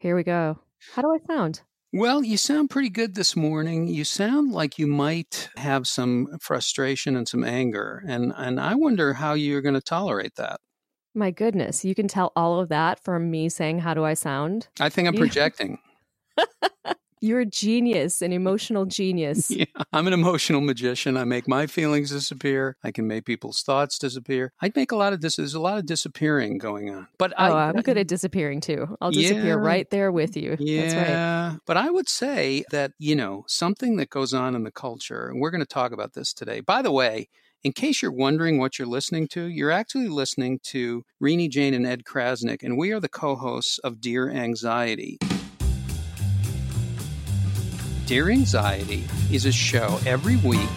Here we go. How do I sound? Well, you sound pretty good this morning. You sound like you might have some frustration and some anger. And and I wonder how you're going to tolerate that. My goodness, you can tell all of that from me saying how do I sound? I think I'm projecting. You're a genius, an emotional genius. Yeah, I'm an emotional magician. I make my feelings disappear. I can make people's thoughts disappear. I make a lot of this. There's a lot of disappearing going on. But oh, I, I'm good at disappearing too. I'll disappear Yeah. right there with you. Yeah, That's right. but I would say that, you know, something that goes on in the culture, and we're going to talk about this today. By the way, in case you're wondering what you're listening to, you're actually listening to Renee Jain and Ed Krasnick, and we are the co hosts of Dear Anxiety. Dear Anxiety is a show every week.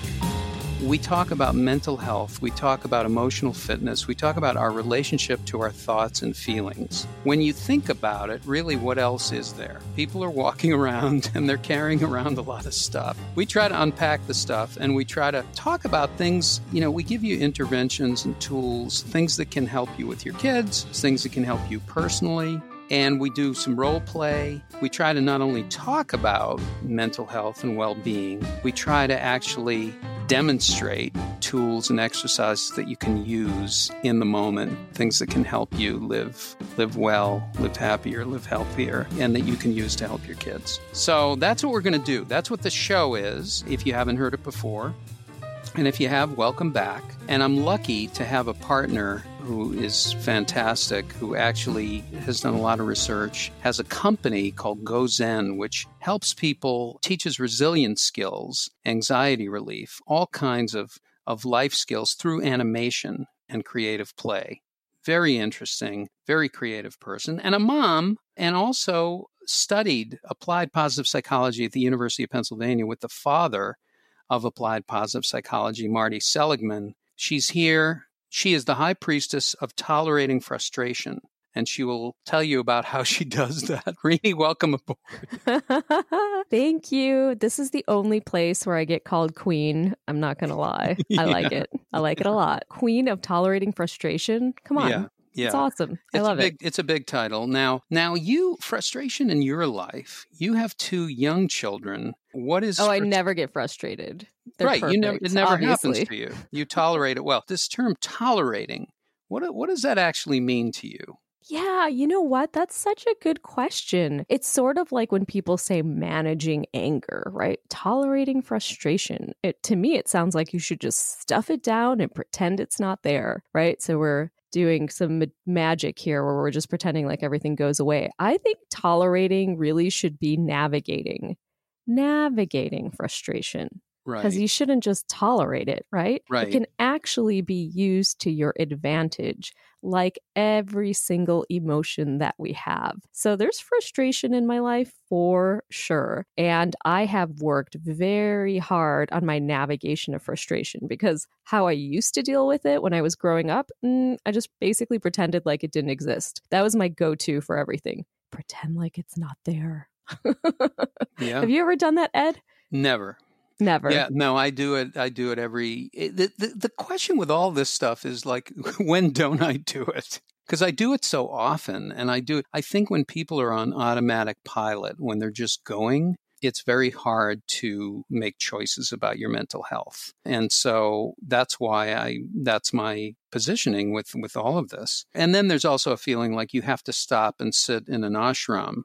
We talk about mental health, we talk about emotional fitness, we talk about our relationship to our thoughts and feelings. When you think about it, really, what else is there? People are walking around and they're carrying around a lot of stuff. We try to unpack the stuff and we try to talk about things, you know, we give you interventions and tools, things that can help you with your kids, things that can help you personally, and we do some role play. We try to not only talk about mental health and well being, we try to actually demonstrate tools and exercises that you can use in the moment, things that can help you live live well, live happier, live healthier, and that you can use to help your kids. So that's what we're going to do. That's what the show is if you haven't heard it before. And if you have, welcome back. And I'm lucky to have a partner who is fantastic, who actually has done a lot of research, has a company called GoZen, which helps people, teaches resilience skills, anxiety relief, all kinds of, of life skills through animation and creative play. Very interesting, very creative person, and a mom, and also studied applied positive psychology at the University of Pennsylvania with the father of applied positive psychology, Marty Seligman. She's here. She is the high priestess of tolerating frustration, and she will tell you about how she does that. Renee, welcome aboard. Thank you. This is the only place where I get called queen. I'm not going to lie. I like it. I like it a lot. Queen of tolerating frustration. Come on. Yeah, yeah. It's awesome. I It's love big, it. It's a big title. Now, now you frustration in your life. You have two young children. What is? Oh, I never get frustrated. They're right. You never. It never obviously. happens to you. You tolerate it well. This term tolerating. What what does that actually mean to you? Yeah, you know what? That's such a good question. It's sort of like when people say managing anger, right? Tolerating frustration. It to me it sounds like you should just stuff it down and pretend it's not there, right? So we're doing some ma- magic here where we're just pretending like everything goes away. I think tolerating really should be navigating. Navigating frustration Right. because you shouldn't just tolerate it, right? Right. It can actually be used to your advantage, like every single emotion that we have. So there's frustration in my life for sure. And I have worked very hard on my navigation of frustration because how I used to deal with it when I was growing up, mm, I just basically pretended like it didn't exist. That was my go to for everything. Pretend like it's not there. yeah. Have you ever done that, Ed? Never. Never. Yeah, no, I do it. I do it every. Eh, the, the the question with all this stuff is like, when don't I do it? Because I do it so often, and I do. I think when people are on automatic pilot, when they're just going, it's very hard to make choices about your mental health, and so that's why I. That's my positioning with with all of this. And then there's also a feeling like you have to stop and sit in an ashram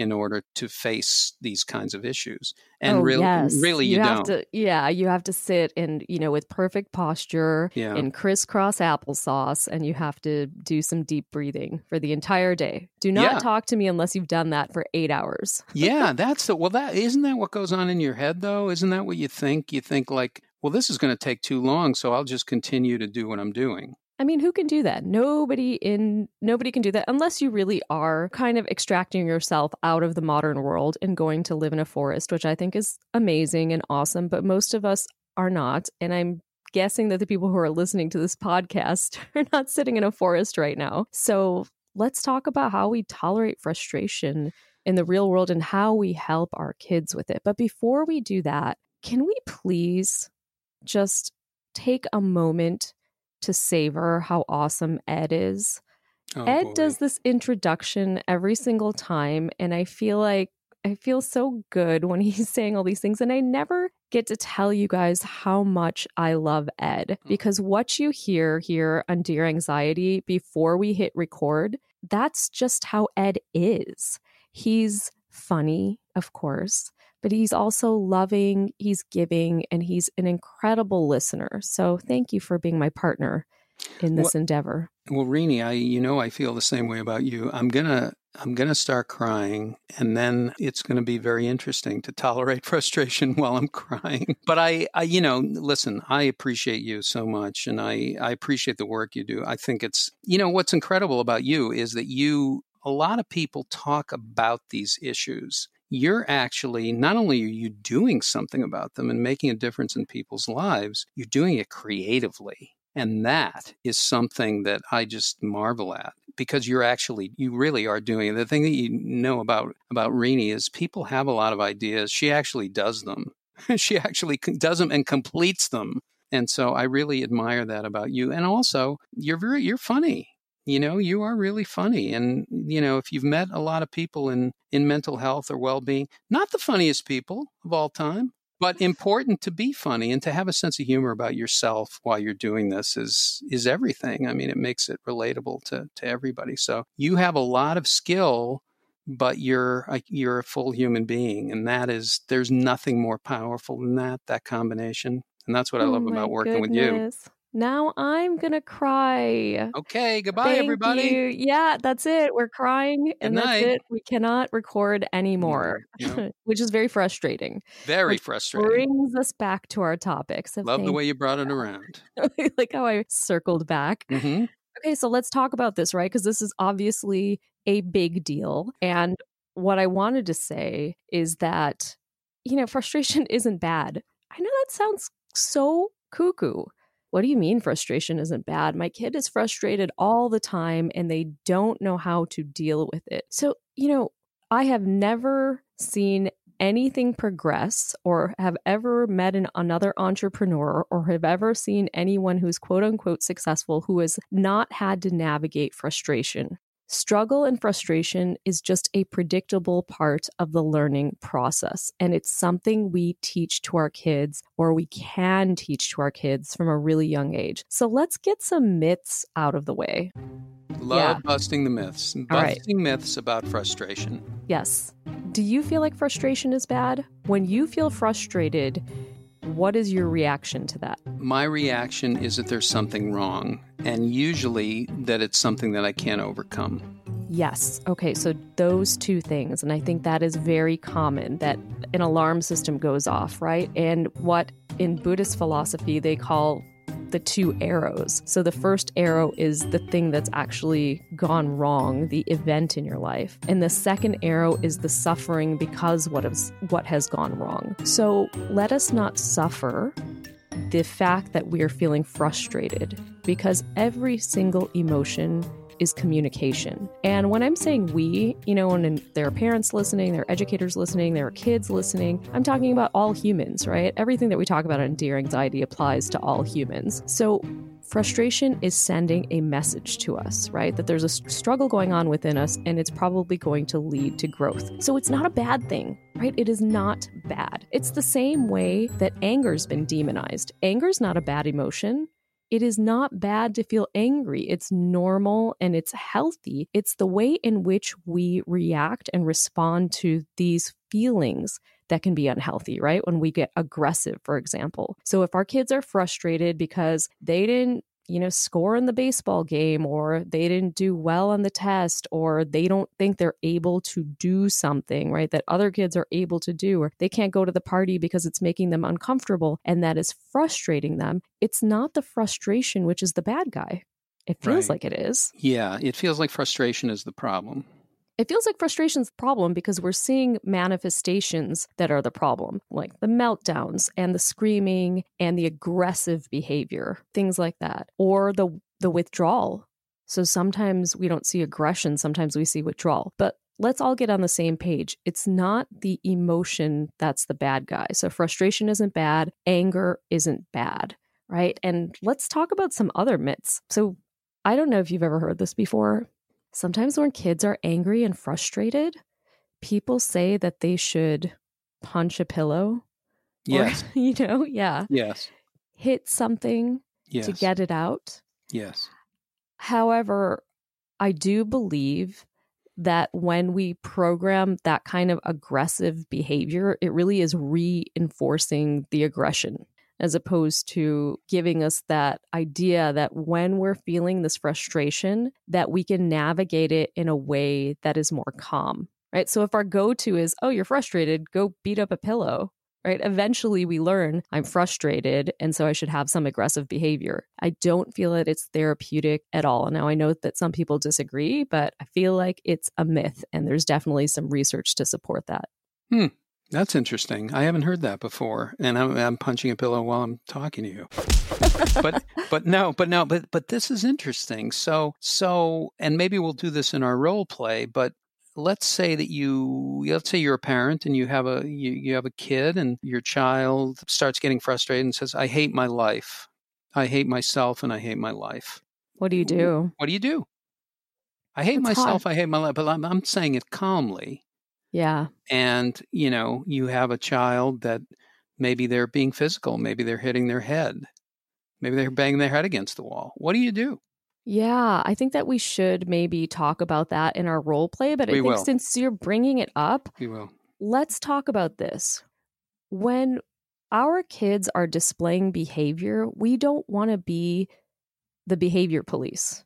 in order to face these kinds of issues. And oh, really, yes. really, you, have don't. to. Yeah, you have to sit and you know with perfect posture Yeah. in crisscross applesauce, and you have to do some deep breathing for the entire day. Do not Yeah. talk to me unless you've done that for eight hours. yeah, that's the well. That isn't that what goes on in your head, though. Isn't that what you think? You think like, well, this is going to take too long, so I'll just continue to do what I'm doing. I mean, who can do that? Nobody in nobody can do that unless you really are kind of extracting yourself out of the modern world and going to live in a forest, which I think is amazing and awesome, but most of us are not. And I'm guessing that the people who are listening to this podcast are not sitting in a forest right now. So, let's talk about how we tolerate frustration in the real world and how we help our kids with it. But before we do that, can we please just take a moment to savor how awesome Ed is Oh, Ed boy. does this introduction every single time, and I feel like I feel so good when he's saying all these things. And I never get to tell you guys how much I love Ed hmm. because what you hear here on Dear Anxiety before we hit record, that's just how Ed is. He's funny, of course, but he's also loving, he's giving, and he's an incredible listener. So thank you for being my partner in this well, endeavor. Well, Renee, I you know I feel the same way about you. I'm gonna I'm gonna start crying, and then it's gonna be very interesting to tolerate frustration while I'm crying. But I, I you know, listen, I appreciate you so much, and I I appreciate the work you do. I think it's you know what's incredible about you is that you a lot of people talk about these issues you're actually not only are you doing something about them and making a difference in people's lives, you're doing it creatively. And that is something that I just marvel at because you're actually, you really are doing it. The thing that you know about, about Renee is people have a lot of ideas. She actually does them. she actually does them and completes them. And so I really admire that about you. And also, you're very, you're funny. You know, you are really funny. And, you know, if you've met a lot of people in, in mental health or well being, not the funniest people of all time, but important to be funny and to have a sense of humor about yourself while you're doing this is is everything. I mean, it makes it relatable to to everybody. So you have a lot of skill, but you're a, you're a full human being, and that is there's nothing more powerful than that that combination. And that's what I oh love oh about working goodness. with you. Now I'm gonna cry. Okay, goodbye, Thank everybody. You. Yeah, that's it. We're crying, and Good that's it. We cannot record anymore, which is very frustrating. Very frustrating. Brings us back to our topics. Love the way you brought it around. like how I circled back. Mm-hmm. Okay, so let's talk about this, right? Because this is obviously a big deal. And what I wanted to say is that, you know, frustration isn't bad. I know that sounds so cuckoo what do you mean frustration isn't bad? My kid is frustrated all the time and they don't know how to deal with it. So, you know, I have never seen anything progress or have ever met an, another entrepreneur or have ever seen anyone who's quote unquote successful who has not had to navigate frustration. Struggle and frustration is just a predictable part of the learning process. And it's something we teach to our kids or we can teach to our kids from a really young age. So let's get some myths out of the way. Love yeah. busting the myths. Busting right. myths about frustration. Yes. Do you feel like frustration is bad? When you feel frustrated, what is your reaction to that? My reaction is that there's something wrong, and usually that it's something that I can't overcome. Yes. Okay. So those two things. And I think that is very common that an alarm system goes off, right? And what in Buddhist philosophy they call the two arrows. So the first arrow is the thing that's actually gone wrong, the event in your life. And the second arrow is the suffering because what has what has gone wrong. So let us not suffer the fact that we are feeling frustrated because every single emotion is communication. And when I'm saying we, you know, and there are parents listening, there are educators listening, there are kids listening, I'm talking about all humans, right? Everything that we talk about in Dear Anxiety applies to all humans. So frustration is sending a message to us, right? That there's a struggle going on within us and it's probably going to lead to growth. So it's not a bad thing, right? It is not bad. It's the same way that anger's been demonized. Anger's not a bad emotion. It is not bad to feel angry. It's normal and it's healthy. It's the way in which we react and respond to these feelings that can be unhealthy, right? When we get aggressive, for example. So if our kids are frustrated because they didn't you know, score in the baseball game or they didn't do well on the test or they don't think they're able to do something, right? That other kids are able to do or they can't go to the party because it's making them uncomfortable and that is frustrating them. It's not the frustration which is the bad guy. It feels right. like it is. Yeah, it feels like frustration is the problem. It feels like frustration's the problem because we're seeing manifestations that are the problem, like the meltdowns and the screaming and the aggressive behavior, things like that, or the the withdrawal. So sometimes we don't see aggression, sometimes we see withdrawal. But let's all get on the same page. It's not the emotion that's the bad guy. So frustration isn't bad, anger isn't bad, right? And let's talk about some other myths. So I don't know if you've ever heard this before, sometimes when kids are angry and frustrated, people say that they should punch a pillow. Yes. Or, you know, yeah. Yes. Hit something Yes. to get it out. Yes. However, I do believe that when we program that kind of aggressive behavior, it really is reinforcing the aggression as opposed to giving us that idea that when we're feeling this frustration that we can navigate it in a way that is more calm. Right? So if our go-to is, "Oh, you're frustrated, go beat up a pillow." right? Eventually, we learn I'm frustrated, and so I should have some aggressive behavior. I don't feel that it's therapeutic at all. Now, I know that some people disagree, but I feel like it's a myth, and there's definitely some research to support that. Hmm. That's interesting. I haven't heard that before, and I'm, I'm punching a pillow while I'm talking to you. but but no, but no, but but this is interesting. So so, and maybe we'll do this in our role play. But let's say that you let's say you're a parent and you have a you, you have a kid and your child starts getting frustrated and says i hate my life i hate myself and i hate my life What do you do? what do you do i hate It's myself i hate my life but I'm, I'm saying it calmly Yeah. and you know you have a child that maybe they're being physical maybe they're hitting their head maybe they're banging their head against the wall what do you do Yeah, I think that we should maybe talk about that in our role play. But I We think will. since you're bringing it up, you will let's talk about this. When our kids are displaying behavior, we don't want to be the behavior police.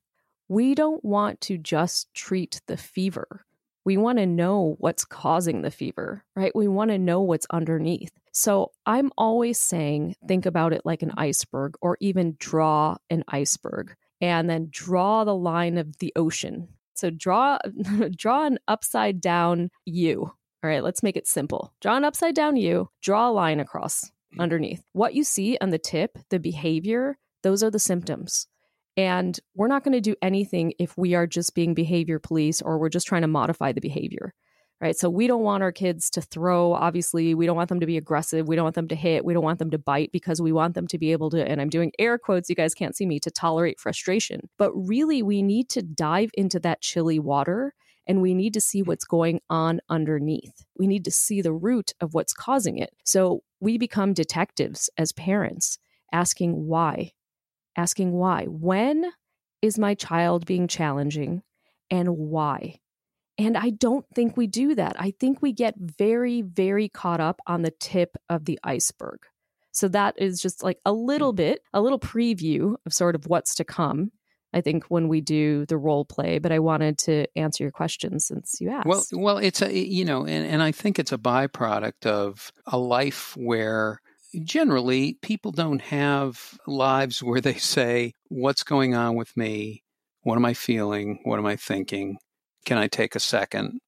We don't want to just treat the fever. We want to know what's causing the fever, right? We want to know what's underneath. So I'm always saying, think about it like an iceberg or even draw an iceberg and then draw the line of the ocean. So draw draw an upside down U. All right, let's make it simple. Draw an upside down U, draw a line across underneath. What you see on the tip, the behavior, those are the symptoms. And we're not going to do anything if we are just being behavior police or we're just trying to modify the behavior. Right. So we don't want our kids to throw. Obviously, we don't want them to be aggressive. We don't want them to hit. We don't want them to bite because we want them to be able to, and I'm doing air quotes, you guys can't see me, to tolerate frustration. But really, we need to dive into that chilly water and we need to see what's going on underneath. We need to see the root of what's causing it. So we become detectives as parents, asking why, asking why. When is my child being challenging and why? And I don't think we do that. I think we get very, very caught up on the tip of the iceberg. So that is just like a little mm. bit, a little preview of sort of what's to come. I think when we do the role play, but I wanted to answer your question since you asked. Well, well, it's a you know, and, and I think it's a byproduct of a life where generally people don't have lives where they say, "What's going on with me? What am I feeling? What am I thinking? Can I take a second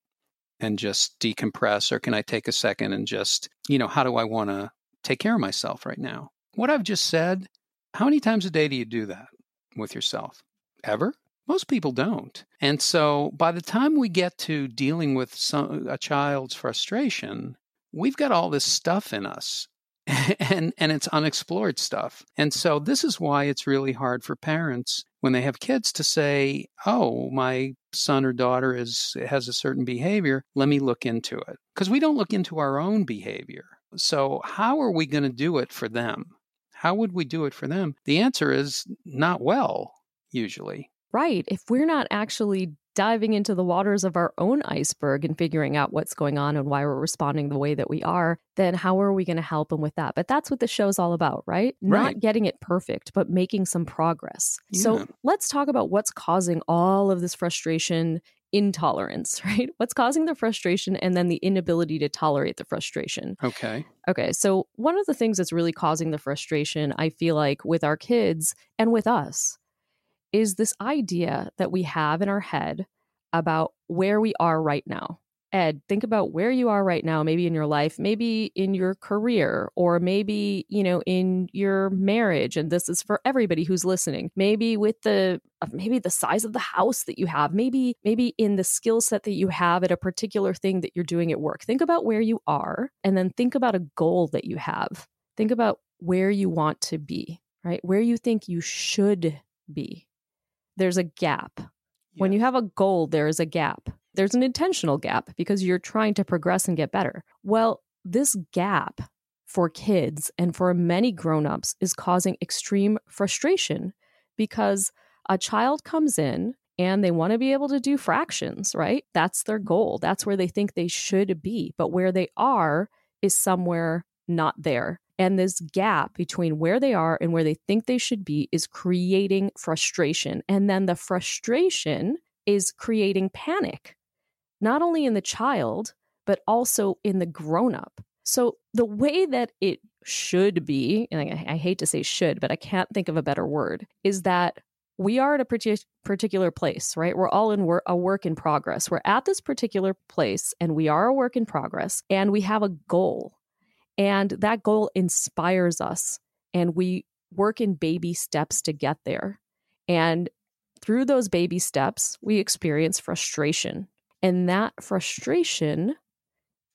and just decompress, or can I take a second and just, you know, how do I want to take care of myself right now?" What I've just said. How many times a day do you do that with yourself? Ever? Most people don't. And so by the time we get to dealing with some, a child's frustration, we've got all this stuff in us. and and it's unexplored stuff. And so this is why it's really hard for parents when they have kids to say, "Oh, my son or daughter is has a certain behavior, let me look into it." Because we don't look into our own behavior. So how are we going to do it for them? How would we do it for them? The answer is not well, usually. Right. If we're not actually diving into the waters of our own iceberg and figuring out what's going on and why we're responding the way that we are, then how are we going to help them with that? But that's what the show's all about, right? Right. Not getting it perfect, but making some progress. Yeah. So let's talk about what's causing all of this frustration, intolerance, right? What's causing the frustration and then the inability to tolerate the frustration. Okay. Okay, so one of the things that's really causing the frustration, I feel like, with our kids and with us is this idea that we have in our head about where we are right now. Ed, think about where you are right now, maybe in your life, maybe in your career, or maybe, you know, in your marriage. And this is for everybody who's listening. Maybe with the uh, maybe the size of the house that you have, maybe maybe in the skill set that you have at a particular thing that you're doing at work. Think about where you are and then think about a goal that you have. Think about where you want to be, right? Where you think you should be. There's a gap When you have a goal, there is a gap. There's an intentional gap because you're trying to progress and get better. Well, this gap for kids and for many grown-ups is causing extreme frustration because a child comes in and they want to be able to do fractions, right? That's their goal. That's where they think they should be. But where they are is somewhere not there. And this gap between where they are and where they think they should be is creating frustration. And then the frustration is creating panic, not only in the child, but also in the grown up. So the way that it should be, and I, I, hate to say should, but I can't think of a better word, is that we are at a particular place, right? We're all in wor- a work in progress. We're at this particular place and we are a work in progress and we have a goal. And that goal inspires us and we work in baby steps to get there. And through those baby steps, we experience frustration. And that frustration,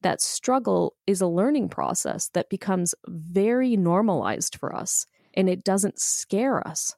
that struggle is a learning process that becomes very normalized for us and it doesn't scare us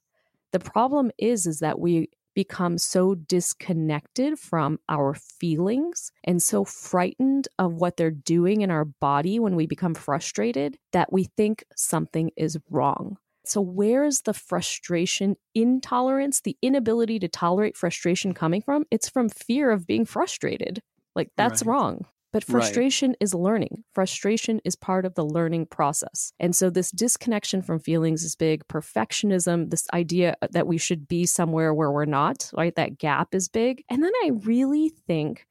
the problem is is that we become so disconnected from our feelings and so frightened of what they're doing in our body when we become frustrated that we think something is wrong. So, where is the frustration, intolerance, the inability to tolerate frustration coming from? It's from fear of being frustrated. Like, that's right. wrong. But frustration right. is learning. Frustration is part of the learning process. And so this disconnection from feelings is big. Perfectionism, this idea uh, that we should be somewhere where we're not, right? That gap is big. And then I really think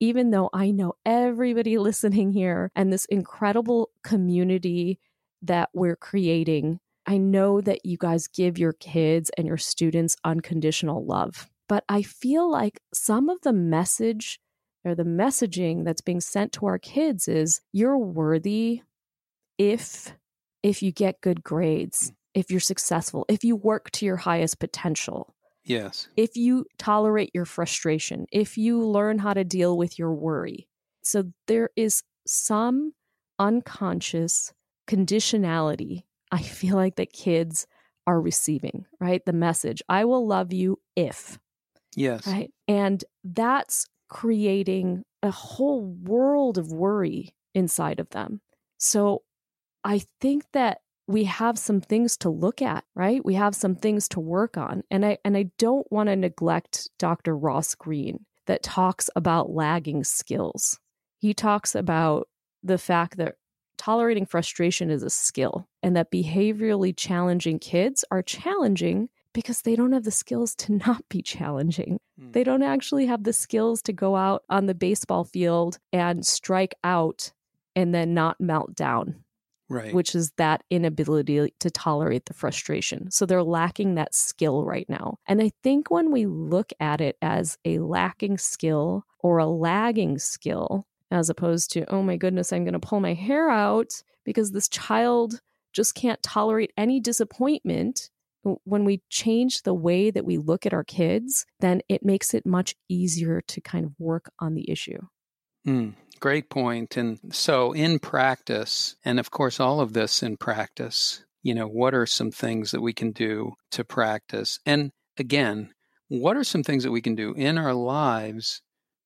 even though I know everybody listening here and this incredible community that we're creating, I know that you guys give your kids and your students unconditional love. But I feel like some of the message or the messaging that's being sent to our kids is you're worthy if if you get good grades, mm. if you're successful, if you work to your highest potential. Yes. If you tolerate your frustration, if you learn how to deal with your worry. So there is some unconscious conditionality I feel like that kids are receiving, right? The message, I will love you if. Yes. Right. And that's creating a whole world of worry inside of them. So I think that we have some things to look at, right? We have some things to work on. And I and I don't want to neglect Dr. Ross Greene that talks about lagging skills. He talks about the fact that tolerating frustration is a skill and that behaviorally challenging kids are challenging because they don't have the skills to not be challenging. Mm. They don't actually have the skills to go out on the baseball field and strike out and then not melt down. Right. Which is that inability to tolerate the frustration. So they're lacking that skill right now. And I think when we look at it as a lacking skill or a lagging skill, as opposed to, oh my goodness, I'm going to pull my hair out because this child just can't tolerate any disappointment when we change the way that we look at our kids, then it makes it much easier to kind of work on the issue. Mm, great point. And so, in practice, and of course, all of this in practice, you know, what are some things that we can do to practice? And again, what are some things that we can do in our lives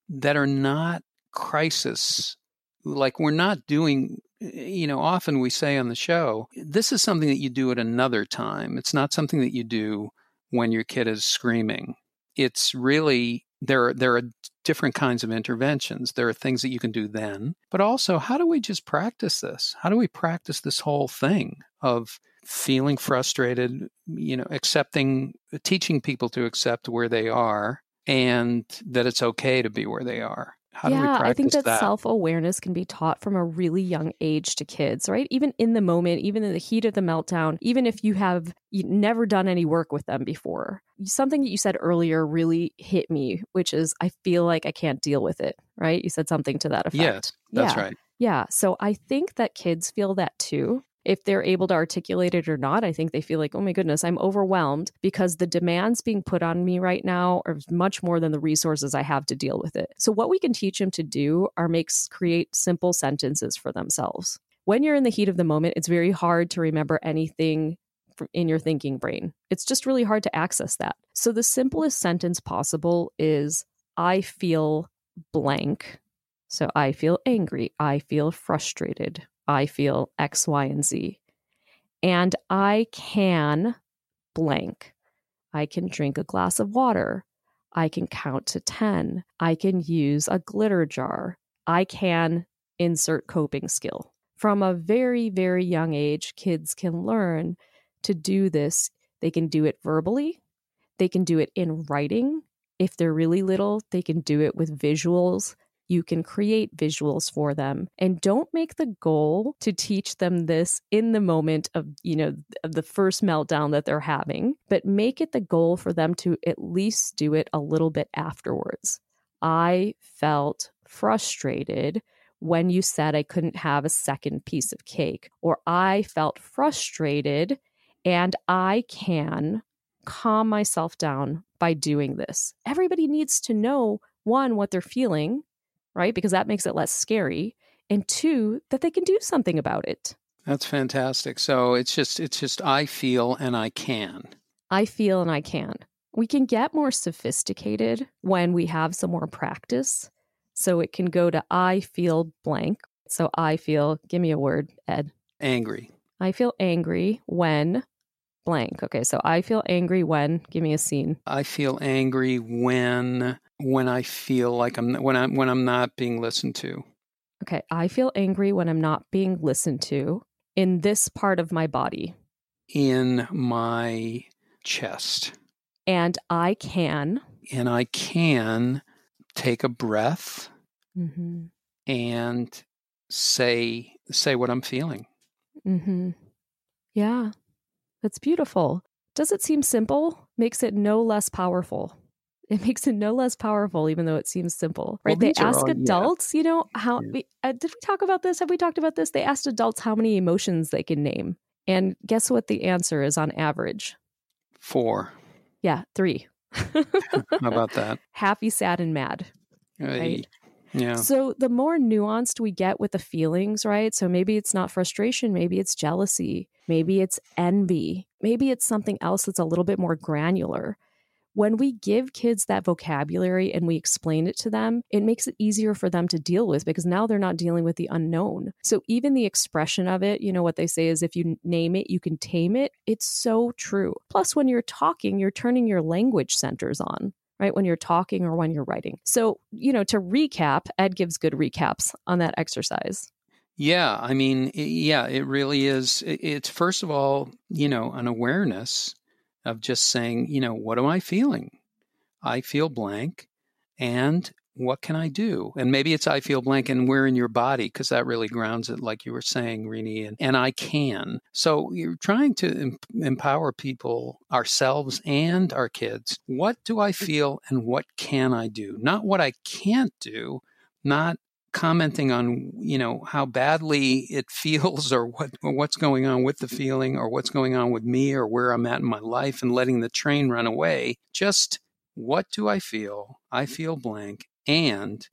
that are not crisis? Like, we're not doing you know, often we say on the show, this is something that you do at another time. It's not something that you do when your kid is screaming. It's really there are, there are different kinds of interventions. There are things that you can do then, but also how do we just practice this? How do we practice this whole thing of feeling frustrated, you know, accepting teaching people to accept where they are and that it's okay to be where they are how yeah, I think that, that? self awareness can be taught from a really young age to kids, right? Even in the moment, even in the heat of the meltdown, even if you have never done any work with them before. Something that you said earlier really hit me, which is I feel like I can't deal with it, right? You said something to that effect. Yes, that's yeah. right. Yeah. So I think that kids feel that too if they're able to articulate it or not, I think they feel like, oh my goodness, I'm overwhelmed because the demands being put on me right now are much more than the resources I have to deal with it. So, what we can teach them to do are make create simple sentences for themselves. When you're in the heat of the moment, it's very hard to remember anything in your thinking brain. It's just really hard to access that. So the simplest sentence possible is I feel blank. So I feel angry. I feel frustrated. I feel X, Y, and Z. And I can blank. I can drink a glass of water. I can count to 10. I can use a glitter jar. I can insert coping skill. From a very, very young age, kids can learn to do this. They can do it verbally, they can do it in writing. If they're really little, they can do it with visuals you can create visuals for them and don't make the goal to teach them this in the moment of you know of the first meltdown that they're having but make it the goal for them to at least do it a little bit afterwards i felt frustrated when you said I couldn't have a second piece of cake, or I felt frustrated and I can calm myself down by doing this. Everybody needs to know one, what they're feeling, right? Because that makes it less scary. And two, that they can do something about it. That's fantastic. So it's just it's just I feel and I can. I feel and I can. We can get more sophisticated when we have some more practice. So it can go to I feel blank. So I feel, give me a word, Ed. Angry. I feel angry when blank. Okay, so I feel angry when, give me a scene. I feel angry when when I feel like I'm when I'm when I'm not being listened to. Okay, I feel angry when I'm not being listened to in this part of my body. In my chest. And I can. And I can take a breath mm-hmm. and say say what I'm feeling. Mm-hmm. Yeah, that's beautiful. Does it seem simple? Makes it no less powerful it makes it no less powerful, even though it seems simple, right? Well, they ask all, adults, yeah. you know, how yeah. we, uh, did we talk about this? Have we talked about this? They asked adults how many emotions they can name. And guess what the answer is on average? Four. Yeah, three. how about that? Happy, sad, and mad. Right. Yeah. So the more nuanced we get with the feelings, right? So maybe it's not frustration, maybe it's jealousy, maybe it's envy, maybe it's something else that's a little bit more granular when we give kids that vocabulary and we explain it to them, it makes it easier for them to deal with because now they're not dealing with the unknown. So even the expression of it, you know, what they say is if you name it, you can tame it. It's so true. Plus, when you're talking, you're turning your language centers on right? When you're talking or when you're writing. So, you know, to recap, Ed gives good recaps on that exercise. Yeah, I mean, yeah, it really is. It's first of all, you know, an awareness of just saying, you know, what am I feeling? I feel blank. And what can I do? And maybe it's I feel blank and where in your body, because that really grounds it, like you were saying, Renee, and, and I can. So you're trying to em- empower people, ourselves and our kids. What do I feel and what can I do? Not what I can't do, not commenting on you know how badly it feels or what or what's going on with the feeling or what's going on with me or where I'm at in my life and letting the train run away just what do I feel? I feel blank and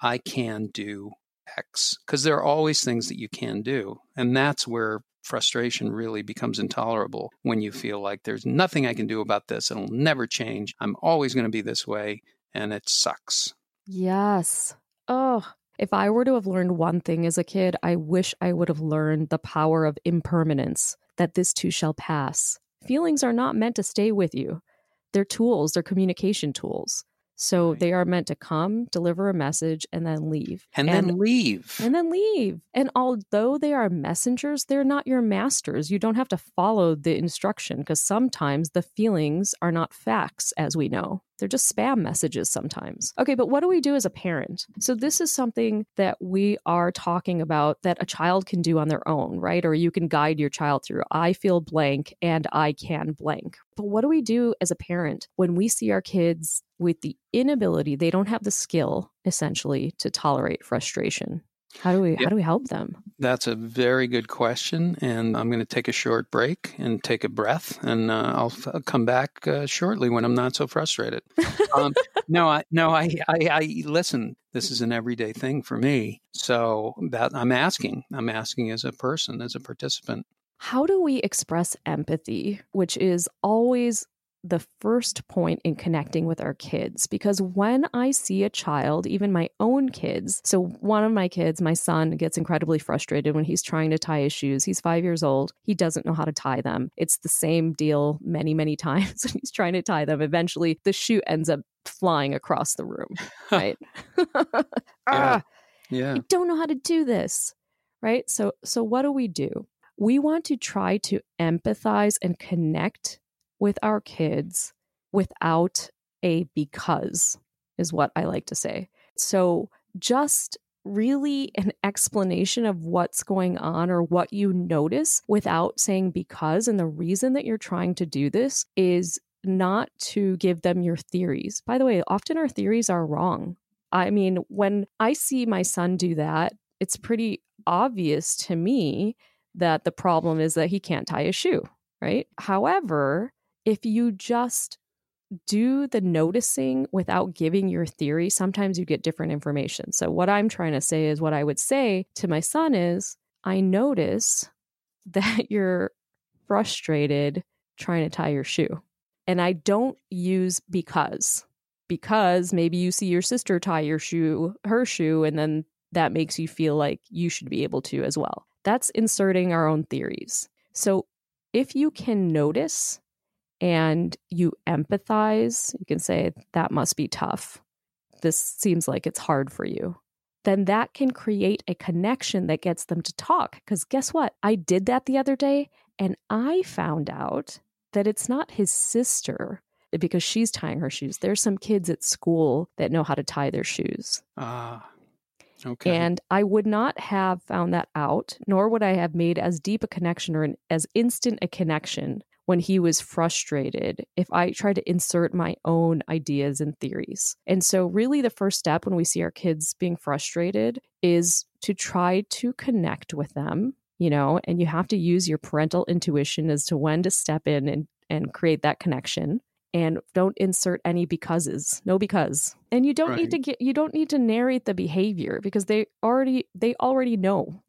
I can do x because there are always things that you can do and that's where frustration really becomes intolerable when you feel like there's nothing I can do about this it'll never change I'm always going to be this way and it sucks. Yes. Oh, if I were to have learned one thing as a kid, I wish I would have learned the power of impermanence, that this too shall pass. Feelings are not meant to stay with you. They're tools, they're communication tools. So right. they are meant to come, deliver a message, and then leave. And, and, then leave. And then leave. And although they are messengers, they're not your masters. You don't have to follow the instruction because sometimes the feelings are not facts, as we know. They're just spam messages sometimes. Okay, but what do we do as a parent? So, this is something that we are talking about that a child can do on their own, right? Or you can guide your child through. I feel blank and I can blank. But what do we do as a parent when we see our kids with the inability, they don't have the skill essentially to tolerate frustration? How do we yep. how do we help them? That's a very good question, and I'm going to take a short break and take a breath, and uh, I'll f- come back uh, shortly when I'm not so frustrated. um, no, I no, I, I, I listen. This is an everyday thing for me, so that I'm asking. I'm asking as a person, as a participant. how do we express empathy, which is always the first point in connecting with our kids because when I see a child, even my own kids, so one of my kids, my son, gets incredibly frustrated when he's trying to tie his shoes. He's five years old. He doesn't know how to tie them. It's the same deal many, many times when he's trying to tie them. Eventually, the shoe ends up flying across the room, right? yeah. yeah. I don't know how to do this, right? So, so what do we do? We want to try to empathize and connect with our kids without a because, is what I like to say. So, just really an explanation of what's going on or what you notice without saying because. And the reason that you're trying to do this is not to give them your theories. By the way, often our theories are wrong. I mean, when I see my son do that, it's pretty obvious to me that the problem is that he can't tie a shoe, right? However, if you just do the noticing without giving your theory, sometimes you get different information. So, what I'm trying to say is what I would say to my son is I notice that you're frustrated trying to tie your shoe. And I don't use because, because maybe you see your sister tie your shoe, her shoe, and then that makes you feel like you should be able to as well. That's inserting our own theories. So, if you can notice and you empathize, you can say, that must be tough. This seems like it's hard for you. Then that can create a connection that gets them to talk. Because guess what? I did that the other day and I found out that it's not his sister because she's tying her shoes. There's some kids at school that know how to tie their shoes. Ah. Okay. And I would not have found that out, nor would I have made as deep a connection or an, as instant a connection when he was frustrated if I try to insert my own ideas and theories. And so, really, the first step when we see our kids being frustrated is to try to connect with them, you know, and you have to use your parental intuition as to when to step in and, and create that connection and don't insert any becauses no because and you don't right. need to get you don't need to narrate the behavior because they already they already know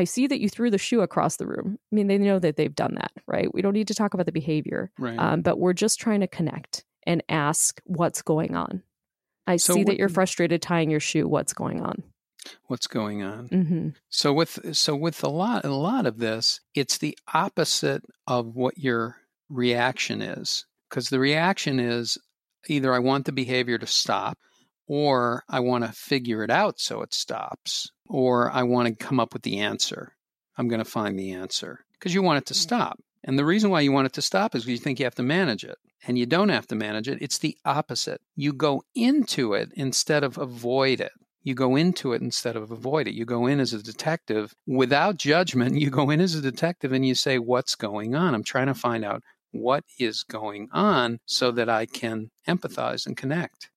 I see that you threw the shoe across the room. I mean, they know that they've done that, right? We don't need to talk about the behavior, right. um, but we're just trying to connect and ask what's going on. I so see that you're frustrated tying your shoe. What's going on? What's going on? Mm-hmm. So with so with a lot a lot of this, it's the opposite of what your reaction is, because the reaction is either I want the behavior to stop, or I want to figure it out so it stops or I want to come up with the answer. I'm going to find the answer because you want it to mm. stop. And the reason why you want it to stop is because you think you have to manage it. And you don't have to manage it. It's the opposite. You go into it instead of avoid it. You go into it instead of avoid it. You go in as a detective without judgment. You go in as a detective and you say, What's going on? I'm trying to find out what is going on so that I can empathize and connect.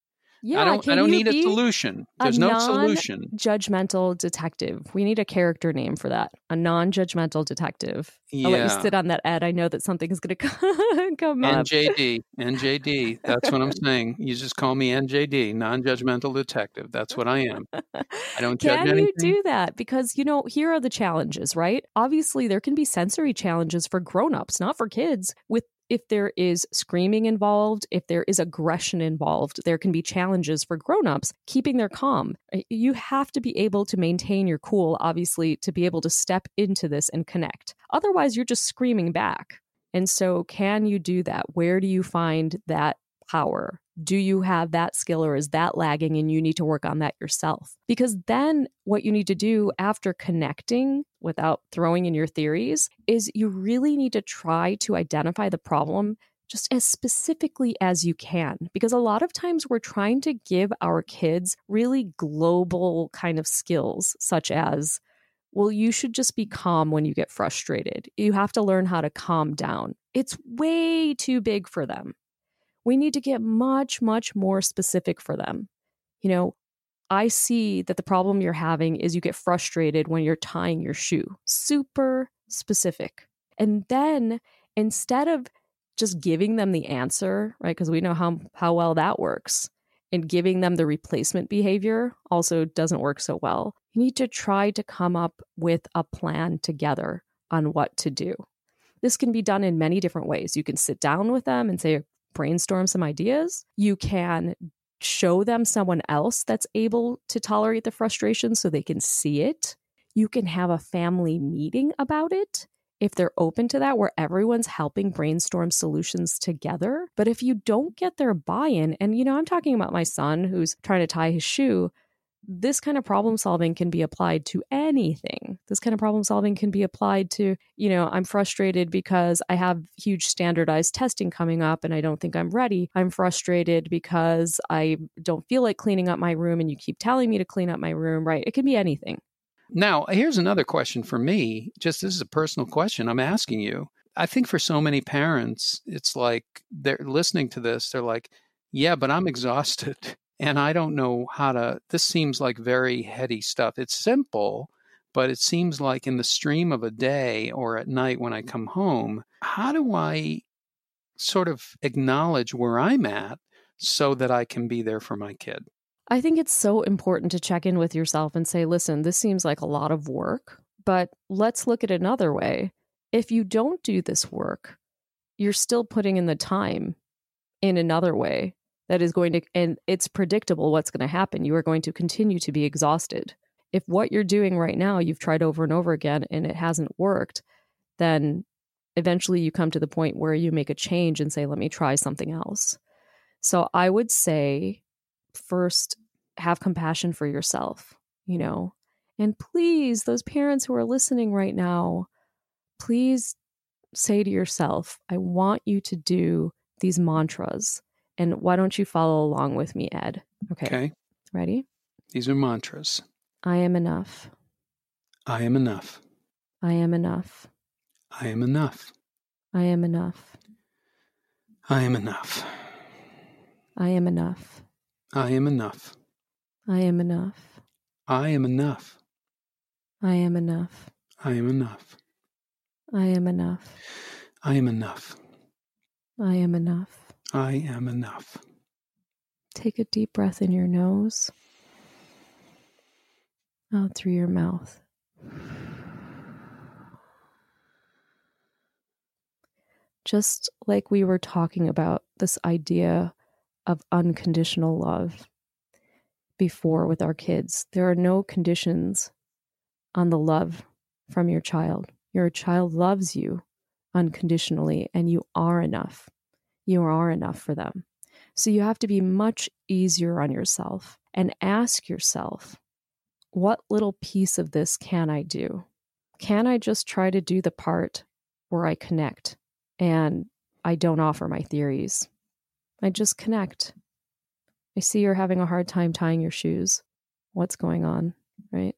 Yeah, I don't. I don't need a solution. There's a no solution. Judgmental detective. We need a character name for that. A non-judgmental detective. Oh, yeah. I'll let you sit on that, Ed. I know that something is going to come up. NJD. NJD. That's what I'm saying. You just call me NJD, non-judgmental detective. That's what I am. I don't judge Can anything. you do that? Because you know, here are the challenges, right? Obviously, there can be sensory challenges for grown-ups, not for kids, with if there is screaming involved, if there is aggression involved, there can be challenges for grown-ups keeping their calm. Uh, you have to be able to maintain your cool, obviously, to be able to step into this and connect. Otherwise, you're just screaming back. And so, can you do that? Where do you find that power? Do you have that skill or is that lagging and you need to work on that yourself? Because then what you need to do after connecting without throwing in your theories is you really need to try to identify the problem just as specifically as you can. Because a lot of times we're trying to give our kids really global kind of skills, such as, well, you should just be calm when you get frustrated. You have to learn how to calm down. It's way too big for them we need to get much, much more specific for them. You know, I see that the problem you're having is you get frustrated when you're tying your shoe. Super specific. And then instead of just giving them the answer, right? Because we know how how well that works. And giving them the replacement behavior also doesn't work so well. You need to try to come up with a plan together on what to do. This can be done in many different ways. You can sit down with them and say, brainstorm some ideas. You can show them someone else that's able to tolerate the frustration so they can see it. You can have a family meeting about it if they're open to that, where everyone's helping brainstorm solutions together. But if you don't get their buy in, and you know, I'm talking about my son who's trying to tie his shoe, this kind of problem solving can be applied to anything. This kind of problem solving can be applied to, you know, I'm frustrated because I have huge standardized testing coming up and I don't think I'm ready. I'm frustrated because I don't feel like cleaning up my room and you keep telling me to clean up my room, right? It can be anything. Now, here's another question for me. Just this is a personal question I'm asking you. I think for so many parents, it's like they're listening to this, they're like, yeah, but I'm exhausted and I don't know how to. This seems like very heady stuff. It's simple, but it seems like in the stream of a day or at night when I come home, how do I sort of acknowledge where I'm at so that I can be there for my kid? I think it's so important to check in with yourself and say, listen, this seems like a lot of work, but let's look at another way. If you don't do this work, you're still putting in the time in another way that is going to, and it's predictable what's going to happen. You are going to continue to be exhausted. If what you're doing right now, you've tried over and over again and it hasn't worked, then eventually you come to the point where you make a change and say, let me try something else. So I would say, first have compassion for yourself, you know. And please, those parents who are listening right now, please say to yourself, I want you to do these mantras. And why don't you follow along with me, Ed? Okay. Okay. Ready? These are mantras. I am enough. I am enough. I am enough. I am enough. I am enough. I am enough. I am enough. I am enough. I am enough. I am enough. I am enough. I am enough. I am enough. I am enough. I am enough. I am enough. Take a deep breath in your nose, out through your mouth. Just like we were talking about this idea of unconditional love before with our kids. There are no conditions on the love from your child. Your child loves you unconditionally, and you are enough. You are enough for them. So you have to be much easier on yourself and ask yourself, what little piece of this can I do? Can I just try to do the part where I connect and I don't offer my theories? I just connect I see you're having a hard time tying your shoes. What's going on? Right?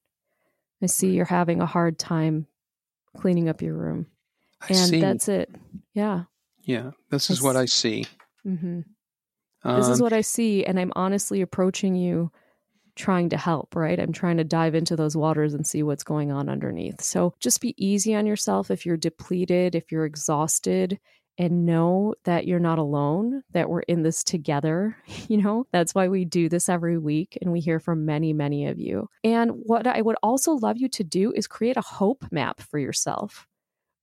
I see you're having a hard time cleaning up your room. I and see. that's it. Yeah. Yeah. This is what I see. Mm-hmm. Um, this is um, what I see. And I'm honestly approaching you trying to help, right? I'm trying to dive into those waters and see what's going on underneath. So just be easy on yourself if you're depleted, if you're exhausted, and know that you're not alone, that we're in this together. You know, that's why we do this every week and we hear from many, many of you. And what I would also love you to do is create a hope map for yourself.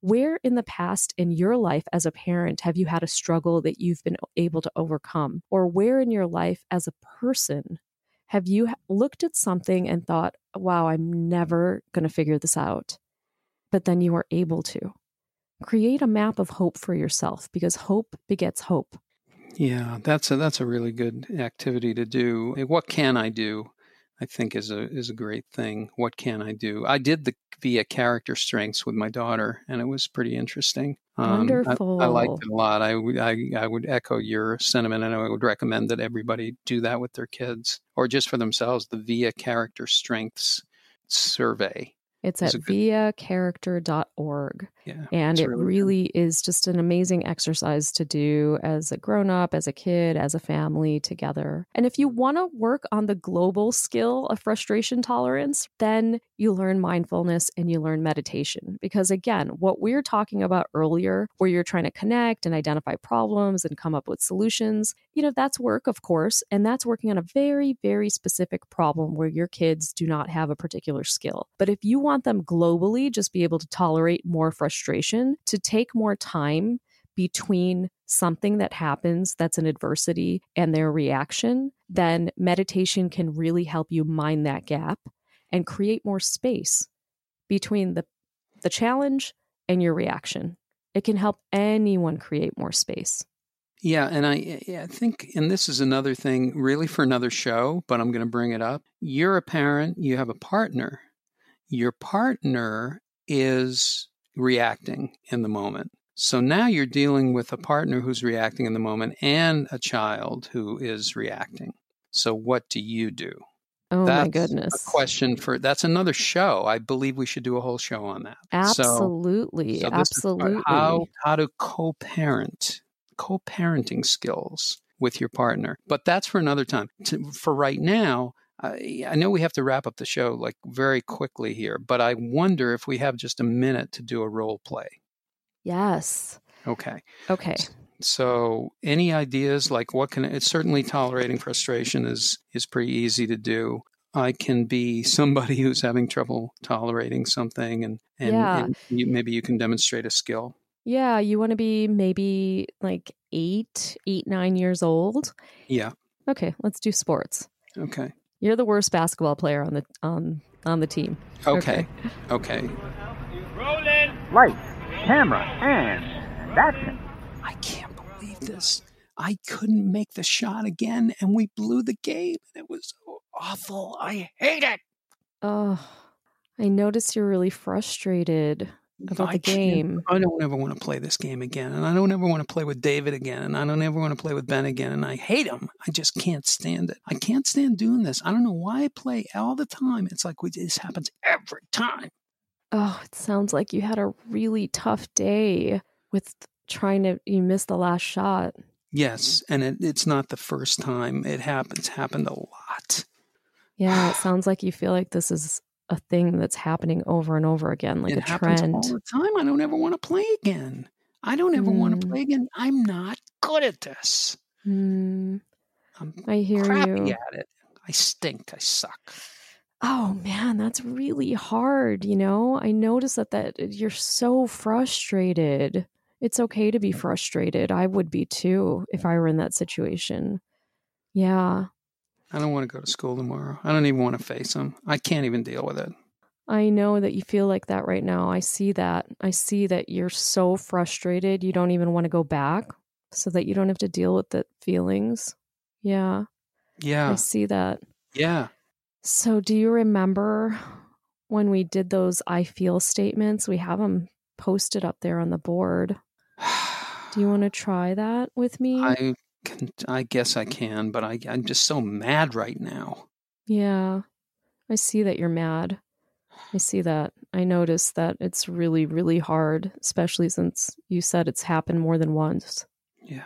Where in the past in your life as a parent have you had a struggle that you've been able to overcome? Or where in your life as a person have you looked at something and thought, wow, I'm never going to figure this out? But then you were able to create a map of hope for yourself because hope begets hope. Yeah, that's a that's a really good activity to do. What can I do? I think is a is a great thing. What can I do? I did the via character strengths with my daughter, and it was pretty interesting. Um, Wonderful. I, I, liked it a lot. I, I I would echo your sentiment, and I would recommend that everybody do that with their kids or just for themselves. The via character strengths survey it's at viacharacter.org. Yeah, and it really, really is just an amazing exercise to do as a grown up, as a kid, as a family together. And if you want to work on the global skill of frustration tolerance, then you learn mindfulness and you learn meditation. Because again, what we are talking about earlier, where you're trying to connect and identify problems and come up with solutions, you know, that's work, of course. And that's working on a very, very specific problem where your kids do not have a particular skill. But if you want them globally just be able to tolerate more frustration, frustration to take more time between something that happens that's an adversity and their reaction, then meditation can really help you mind that gap and create more space between the the challenge and your reaction. It can help anyone create more space. Yeah, and I, I think, and this is another thing really for another show, but I'm going to bring it up. You're a parent, you have a partner. Your partner is reacting in the moment. So now you're dealing with a partner who's reacting in the moment and a child who is reacting. So what do you do? Oh that's my goodness. A question for that's another show. I believe we should do a whole show on that. Absolutely. So, so absolutely. How how to co-parent, co-parenting skills with your partner. But that's for another time. To, for right now, I, I know we have to wrap up the show like very quickly here, but I wonder if we have just a minute to do a role play. Yes. Okay. Okay. So, any ideas like what can it's certainly tolerating frustration is is pretty easy to do. I can be somebody who's having trouble tolerating something, and and, Yeah. and you, maybe you can demonstrate a skill. Yeah, you want to be maybe like eight, eight, nine years old. Yeah. Okay, let's do sports. Okay. You're the worst basketball player on the on on the team. Okay. Okay. Rolling. Lights, camera, and action. I can't believe this. I couldn't make the shot again, and we blew the game. It was so awful. I hate it. Oh, I noticed you're really frustrated about I the game. I don't ever want to play this game again, and I don't ever want to play with David again, and I don't ever want to play with Ben again, and I hate him. I just can't stand it. I can't stand doing this. I don't know why I play all the time. It's like we, this happens every time. Oh, it sounds like you had a really tough day with trying to you missed the last shot. Yes, and it, it's not the first time it happens. Happened a lot. Yeah, it sounds like you feel like this is a thing that's happening over and over again, like it a happens trend. all the time. I don't ever want to play again. I don't ever want to Mm. play again. I'm not good at this. Hmm, I'm I hear crappy you. at it. I stink. I suck. Oh man, that's really hard, you know? I notice that that you're so frustrated. It's okay to be frustrated. I would be too if I were in that situation. Yeah. I don't want to go to school tomorrow. I don't even want to face them. I can't even deal with it. I know that you feel like that right now. I see that. I see that you're so frustrated. You don't even want to go back so that you don't have to deal with the feelings. Yeah. Yeah. I see that. Yeah. So, do you remember when we did those I feel statements? We have them posted up there on the board. Do you want to try that with me? I can. I guess I can, but I, I'm just so mad right now. yeah. I see that you're mad. I see that. I notice that it's really, really hard, especially since you said it's happened more than once. Yeah,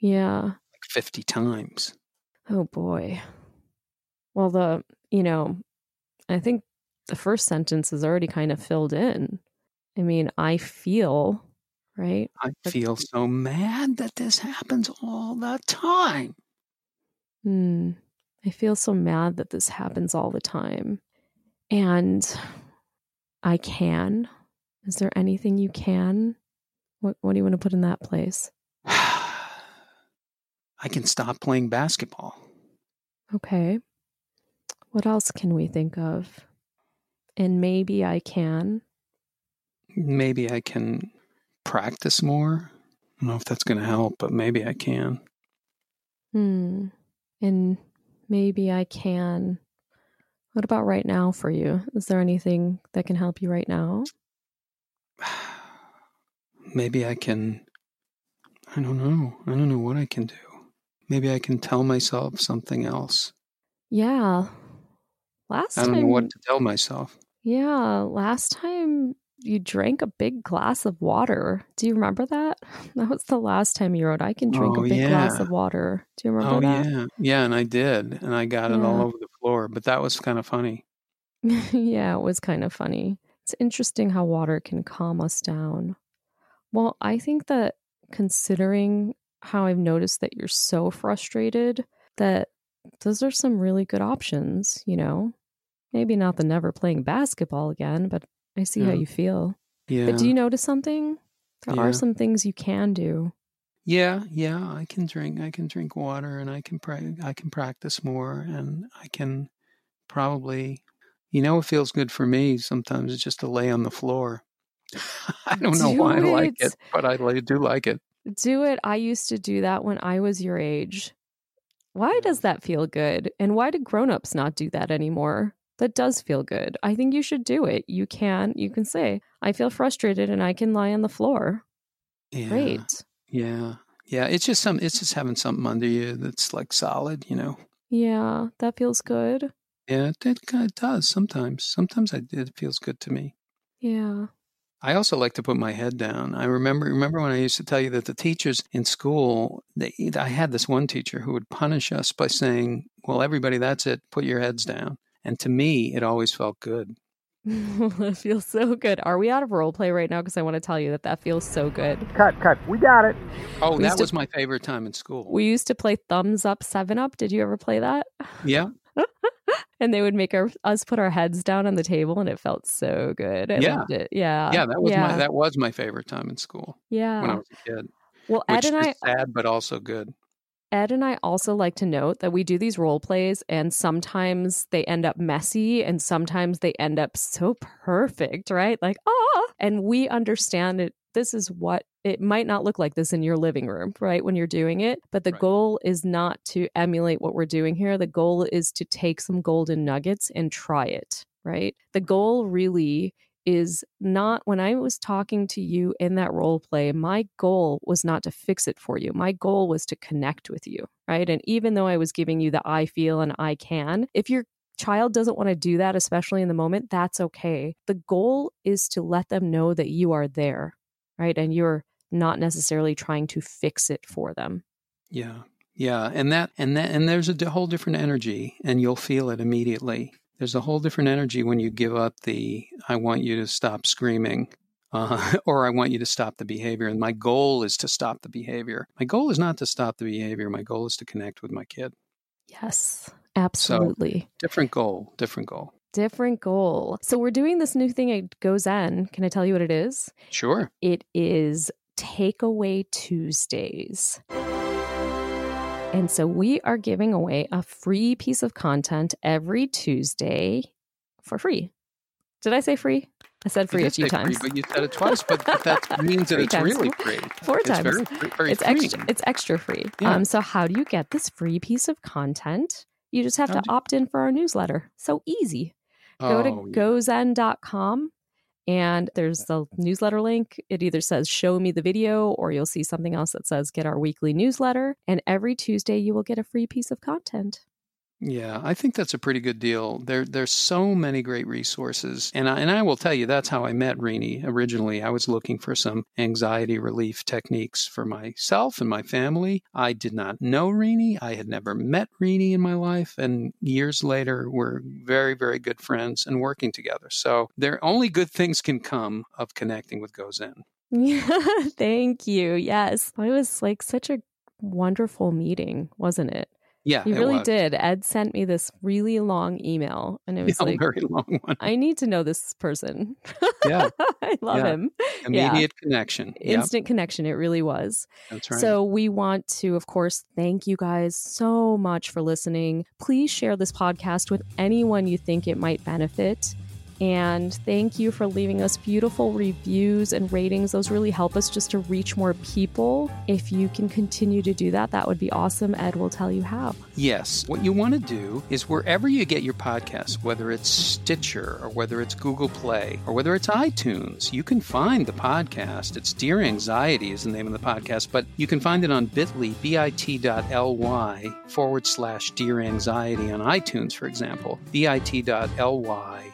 Yeah. like fifty times. Oh boy. Well, the, you know, I think the first sentence is already kind of filled in. I mean, I feel, right? I But- feel so mad that this happens all the time. Hmm. I feel so mad that this happens all the time. And I can. Is there anything you can? What what do you want to put in that place? I can stop playing basketball. Okay. What else can we think of? And maybe I can. Maybe I can practice more. I don't know if that's going to help, but maybe I can. Hmm. And maybe I can. What about right now for you? Is there anything that can help you right now? Maybe I can. I don't know. I don't know what I can do. Maybe I can tell myself something else. Yeah. Last time I don't time know what to tell myself. Yeah, last time you drank a big glass of water. Do you remember that? That was the last time you wrote, I can drink Oh, a big glass of water. Do you remember Oh that? yeah, yeah, and I did, and I got it all over the floor. But that was kind of funny. yeah, it was kind of funny. It's interesting how water can calm us down. Well, I think that considering how I've noticed that you're so frustrated, that those are some really good options, you know? Maybe not the never playing basketball again, but I see how you feel. Yeah. But do you notice something? There Yeah. are some things you can do. Yeah, yeah, I can drink. I can drink water, and I can pra- I can practice more, and I can probably, you know, it feels good for me sometimes. It's just to lay on the floor. I don't know Do why I like it. it, but I do like it. Do it. I used to do that when I was your age. Why does that feel good? And why do grown-ups not do that anymore? That does feel good. I think you should do it. You can you can say, I feel frustrated and I can lie on the floor. Yeah, Great. Yeah, yeah. It's just some. It's just having something under you that's like solid. You know. Yeah, that feels good. Yeah, it, it kind of does sometimes. Sometimes I, it feels good to me. Yeah. I also like to put my head down. I remember remember when I used to tell you that the teachers in school, they, I had this one teacher who would punish us by saying, "Well, everybody, that's it. Put your heads down." And to me, it always felt good. it feels so good. Are we out of role play right now? Because I want to tell you that that feels so good. Cut, cut. We got it. Oh, We that used to- was my favorite time in school. We used to play thumbs up, seven up. Did you ever play that? yeah, And they would make our, us put our heads down on the table, and it felt so good. I Yeah. loved it. Yeah. yeah, that was yeah. my that was my favorite time in school yeah. when I was a kid. well, Ed Which and I, sad, but also good. Ed and I also like to note that we do these role plays, and sometimes they end up messy, and sometimes they end up so perfect, right? Like, ah, and we understand it. This is what it might not look like this in your living room, right? When you're doing it, but the Right. goal is not to emulate what we're doing here. The goal is to take some golden nuggets and try it, right? The goal really is not when I was talking to you in that role play, my goal was not to fix it for you. My goal was to connect with you, right? And even though I was giving you the I feel and I can, if your child doesn't want to do that, especially in the moment, that's okay. The goal is to let them know that you are there, right? And you're not necessarily trying to fix it for them. Yeah. Yeah, and that and that and there's a whole different energy and you'll feel it immediately. There's a whole different energy when you give up the I want you to stop screaming uh, or I want you to stop the behavior and my goal is to stop the behavior. My goal is not to stop the behavior. My goal is to connect with my kid. Yes, absolutely. Different goal, different goal. Different goal. So we're doing this new thing at Go Zen. Can I tell you what it is? Sure. It is Takeaway Tuesdays. And so we are giving away a free piece of content every Tuesday for free. Did I say free? I said free a few times. Free, but you said it twice, but that means that it's times. really free. Four It's times. very, very it's free. extra it's extra free. Yeah. Um so how do you get this free piece of content? You just have How to do- opt in for our newsletter. So easy. Go to Oh, yeah. gozen.com and there's the newsletter link. It either says show me the video or you'll see something else that says get our weekly newsletter. And every Tuesday you will get a free piece of content. Yeah, I think that's a pretty good deal. There, there's so many great resources, and I, and I will tell you that's how I met Renee originally. I was looking for some anxiety relief techniques for myself and my family. I did not know Renee. I had never met Renee in my life, and years later, we're very, very good friends and working together. So there only good things can come of connecting with GoZen. Yeah, thank you. Yes. It was like such a wonderful meeting, wasn't it? Yeah, he really was. did. Ed sent me this really long email and it was Yeah, a like very long one. I need to know this person. Yeah, I love Yeah. him. immediate connection. Yep, Instant connection. It really was. that's right. So, we want to, of course, thank you guys so much for listening. Please share this podcast with anyone you think it might benefit. And thank you for leaving us beautiful reviews and ratings. Those really help us just to reach more people. If you can continue to do that, that would be awesome. Ed will tell you how. Yes. What you want to do is wherever you get your podcast, whether it's Stitcher or whether it's Google Play or whether it's iTunes, you can find the podcast. It's Dear Anxiety is the name of the podcast, but you can find it on bit.ly, bit.ly forward slash Dear Anxiety on iTunes, for example, bit.ly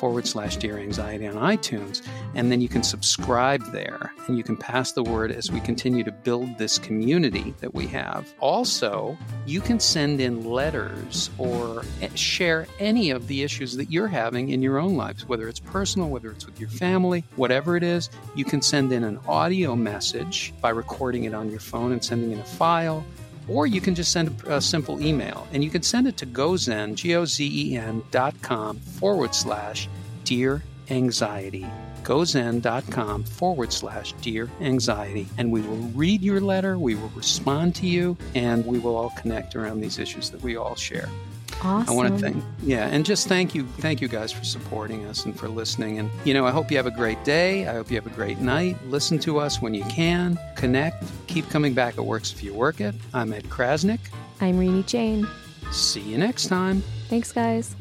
forward slash Dear Anxiety on iTunes. And then you can subscribe there and you can pass the word as we continue to build this community that we have. Also, you can send in letters or share any of the issues that you're having in your own lives, whether it's personal, whether it's with your family, whatever it is. You can send in an audio message by recording it on your phone and sending in a file. Or you can just send a, simple email and you can send it to gozen, G O Z E N dot com forward slash dear Anxiety. GoZen.com forward slash Dear Anxiety. And we will read your letter, we will respond to you, and we will all connect around these issues that we all share. Awesome. I want to thank, yeah, and just thank you, thank you guys for supporting us and for listening. And, you know, I hope you have a great day. I hope you have a great night. Listen to us when you can. Connect. Keep coming back. It works if you work it. I'm Ed Krasnick. I'm Renee Jain. See you next time. Thanks, guys.